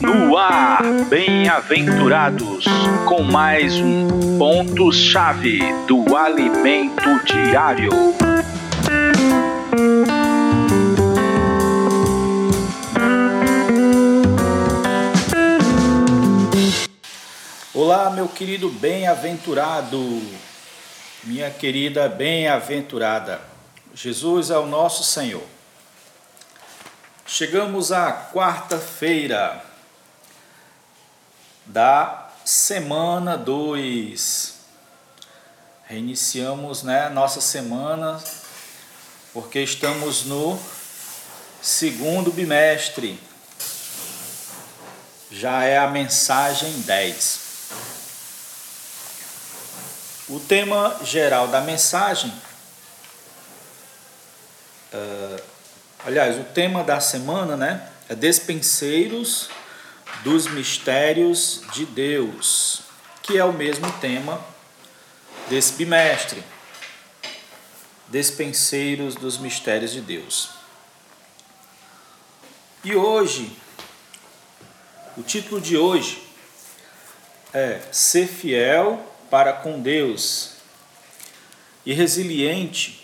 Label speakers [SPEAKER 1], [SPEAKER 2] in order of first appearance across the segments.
[SPEAKER 1] No ar, bem-aventurados, com mais um ponto-chave do alimento diário.
[SPEAKER 2] Olá, meu querido bem-aventurado, minha querida bem-aventurada. Jesus é o nosso Senhor. Chegamos à quarta-feira da semana 2. Reiniciamos né, nossa semana porque estamos no segundo bimestre. Já é a mensagem 10. O tema geral da mensagem, uh, aliás, o tema da semana, né, é despenseiros dos mistérios de Deus, que é o mesmo tema desse bimestre. Despenseiros dos mistérios de Deus. E hoje, o título de hoje é Ser Fiel para com Deus e resiliente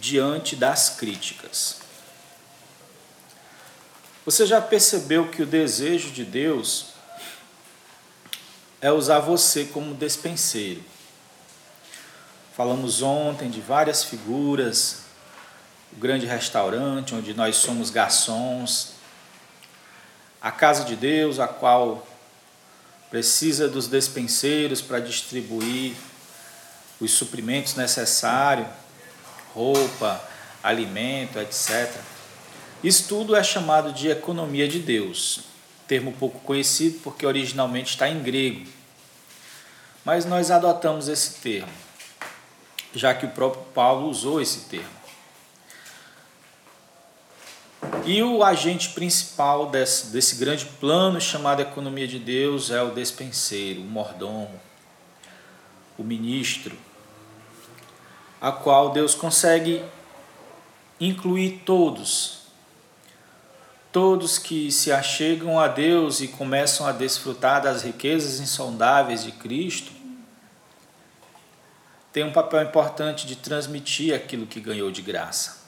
[SPEAKER 2] diante das críticas. Você já percebeu que o desejo de Deus é usar você como despenseiro? Falamos ontem de várias figuras, o grande restaurante onde nós somos garçons, a casa de Deus, a qual precisa dos despenseiros para distribuir os suprimentos necessários, roupa, alimento, etc. Isso tudo é chamado de economia de Deus, termo pouco conhecido porque originalmente está em grego. Mas nós adotamos esse termo, já que o próprio Paulo usou esse termo. E o agente principal desse, desse grande plano chamado Economia de Deus é o despenseiro, o mordomo, o ministro, a qual Deus consegue incluir todos, todos que se achegam a Deus e começam a desfrutar das riquezas insondáveis de Cristo, tem um papel importante de transmitir aquilo que ganhou de graça.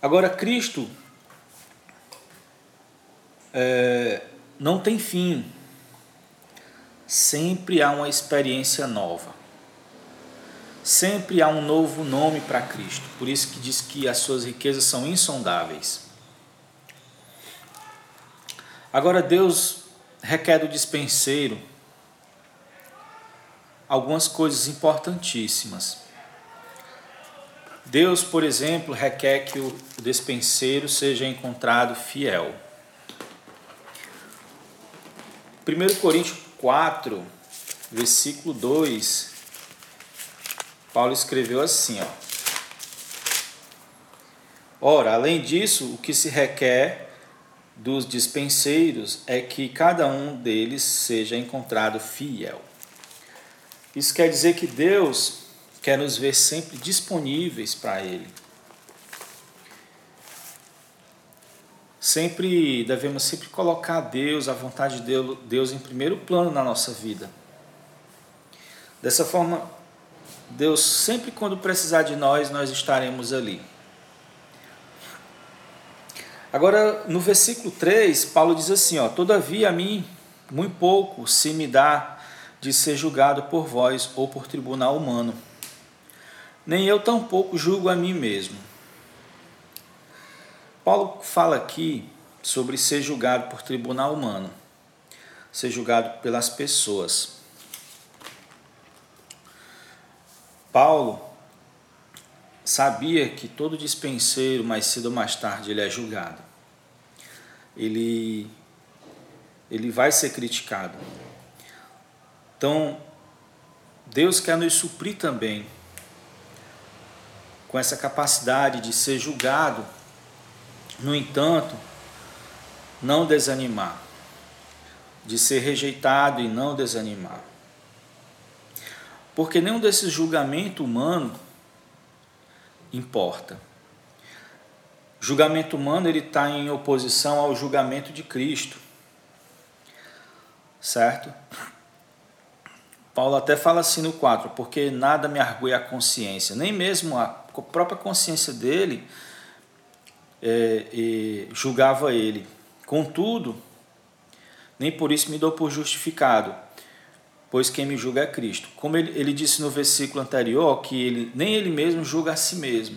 [SPEAKER 2] Agora, Cristo é, não tem fim. Sempre há uma experiência nova. Sempre há um novo nome para Cristo. Por isso que diz que as suas riquezas são insondáveis. Agora, Deus requer do dispenseiro algumas coisas importantíssimas. Deus, por exemplo, requer que o despenseiro seja encontrado fiel. 1 Coríntios 4, versículo 2, Paulo escreveu assim: ó, Ora, além disso, o que se requer dos dispenseiros é que cada um deles seja encontrado fiel. Isso quer dizer que Deus quer nos ver sempre disponíveis para Ele. Sempre devemos sempre colocar Deus, a vontade de Deus em primeiro plano na nossa vida. Dessa forma, Deus sempre quando precisar de nós, nós estaremos ali. Agora, no versículo 3, Paulo diz assim, ó: "Todavia a mim muito pouco se me dá de ser julgado por vós ou por tribunal humano." nem eu tampouco julgo a mim mesmo. Paulo fala aqui sobre ser julgado por tribunal humano, ser julgado pelas pessoas. Paulo sabia que todo dispenseiro, mais cedo ou mais tarde, ele é julgado. Ele, ele vai ser criticado. Então, Deus quer nos suprir também com essa capacidade de ser julgado, no entanto, não desanimar, de ser rejeitado e não desanimar. Porque nenhum desses julgamentos humanos importa. O julgamento humano ele está em oposição ao julgamento de Cristo, certo? Paulo até fala assim no 4, porque nada me argui a consciência, nem mesmo a própria consciência dele é, julgava ele. Contudo, nem por isso me dou por justificado, pois quem me julga é Cristo. Como ele, ele disse no versículo anterior, que ele, nem ele mesmo julga a si mesmo.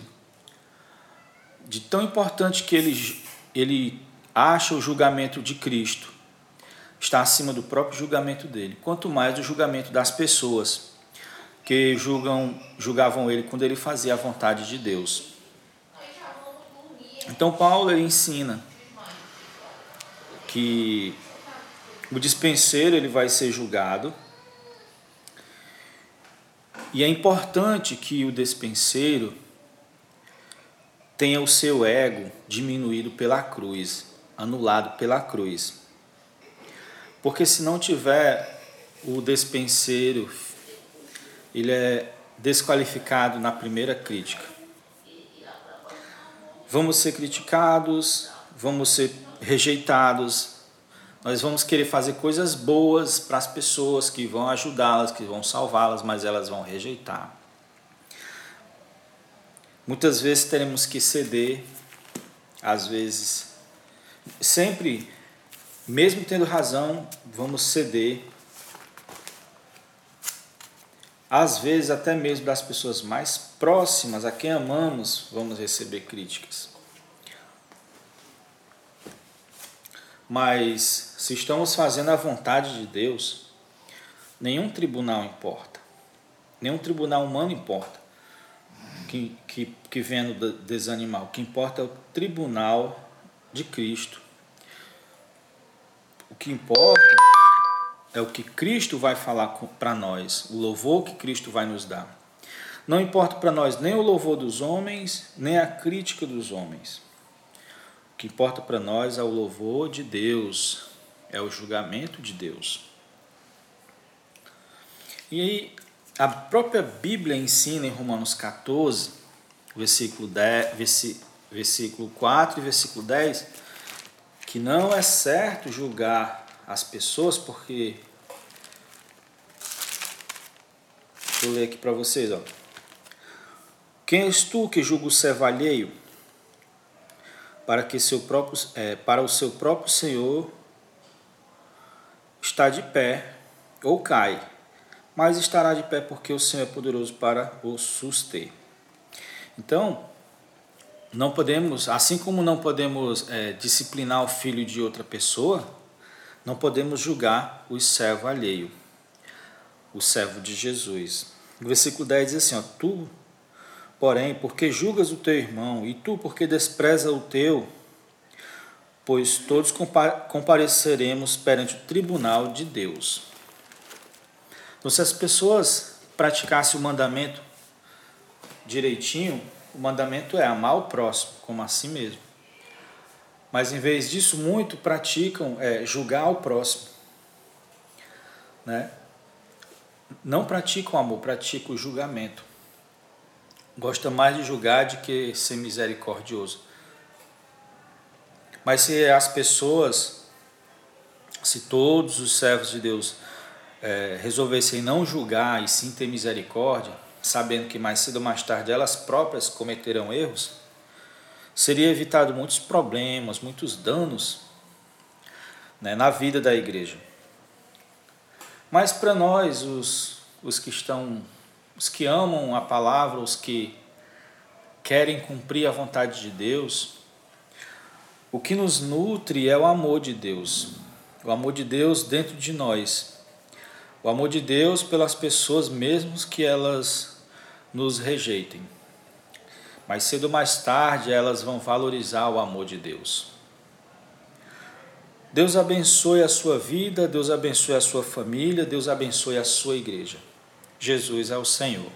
[SPEAKER 2] De tão importante que ele, ele acha o julgamento de Cristo está acima do próprio julgamento dele, quanto mais do julgamento das pessoas que julgam, julgavam ele quando ele fazia a vontade de Deus. Então Paulo ele ensina que o dispenseiro ele vai ser julgado e é importante que o despenseiro tenha o seu ego diminuído pela cruz, anulado pela cruz. Porque se não tiver o despenseiro, ele é desqualificado na primeira crítica. Vamos ser criticados, vamos ser rejeitados, nós vamos querer fazer coisas boas para as pessoas que vão ajudá-las, que vão salvá-las, mas elas vão rejeitar. Muitas vezes teremos que ceder, às vezes, sempre, mesmo tendo razão, vamos ceder. Às vezes, até mesmo das pessoas mais próximas, a quem amamos, vamos receber críticas. Mas se estamos fazendo a vontade de Deus, nenhum tribunal importa. Nenhum tribunal humano importa que, que, que vendo desanimar. O que importa é o tribunal de Cristo. O que importa é o que Cristo vai falar para nós, o louvor que Cristo vai nos dar. Não importa para nós nem o louvor dos homens, nem a crítica dos homens que importa para nós é o louvor de Deus, é o julgamento de Deus. E aí, a própria Bíblia ensina em Romanos 14, versículo, 10, versículo 4 e versículo 10, que não é certo julgar as pessoas, porque. Eu ler aqui para vocês. Ó. Quem és tu que julga o servo alheio? para que seu próprio, é, para o seu próprio Senhor está de pé ou cai, mas estará de pé porque o Senhor é poderoso para o suster. Então, não podemos, assim como não podemos é, disciplinar o filho de outra pessoa, não podemos julgar o servo alheio, o servo de Jesus. No versículo 10 diz assim: ó, Tu Porém, porque julgas o teu irmão, e tu porque despreza o teu, pois todos compareceremos perante o tribunal de Deus. Então, se as pessoas praticassem o mandamento direitinho, o mandamento é amar o próximo, como a si mesmo. Mas em vez disso, muito praticam é, julgar o próximo. Né? Não praticam amor, praticam o julgamento gosta mais de julgar do que ser misericordioso. Mas se as pessoas, se todos os servos de Deus é, resolvessem não julgar e sim ter misericórdia, sabendo que mais cedo ou mais tarde elas próprias cometerão erros, seria evitado muitos problemas, muitos danos né, na vida da igreja. Mas para nós, os, os que estão os que amam a palavra, os que querem cumprir a vontade de Deus, o que nos nutre é o amor de Deus, o amor de Deus dentro de nós, o amor de Deus pelas pessoas, mesmo que elas nos rejeitem. Mais cedo ou mais tarde elas vão valorizar o amor de Deus. Deus abençoe a sua vida, Deus abençoe a sua família, Deus abençoe a sua igreja. Jesus é o Senhor.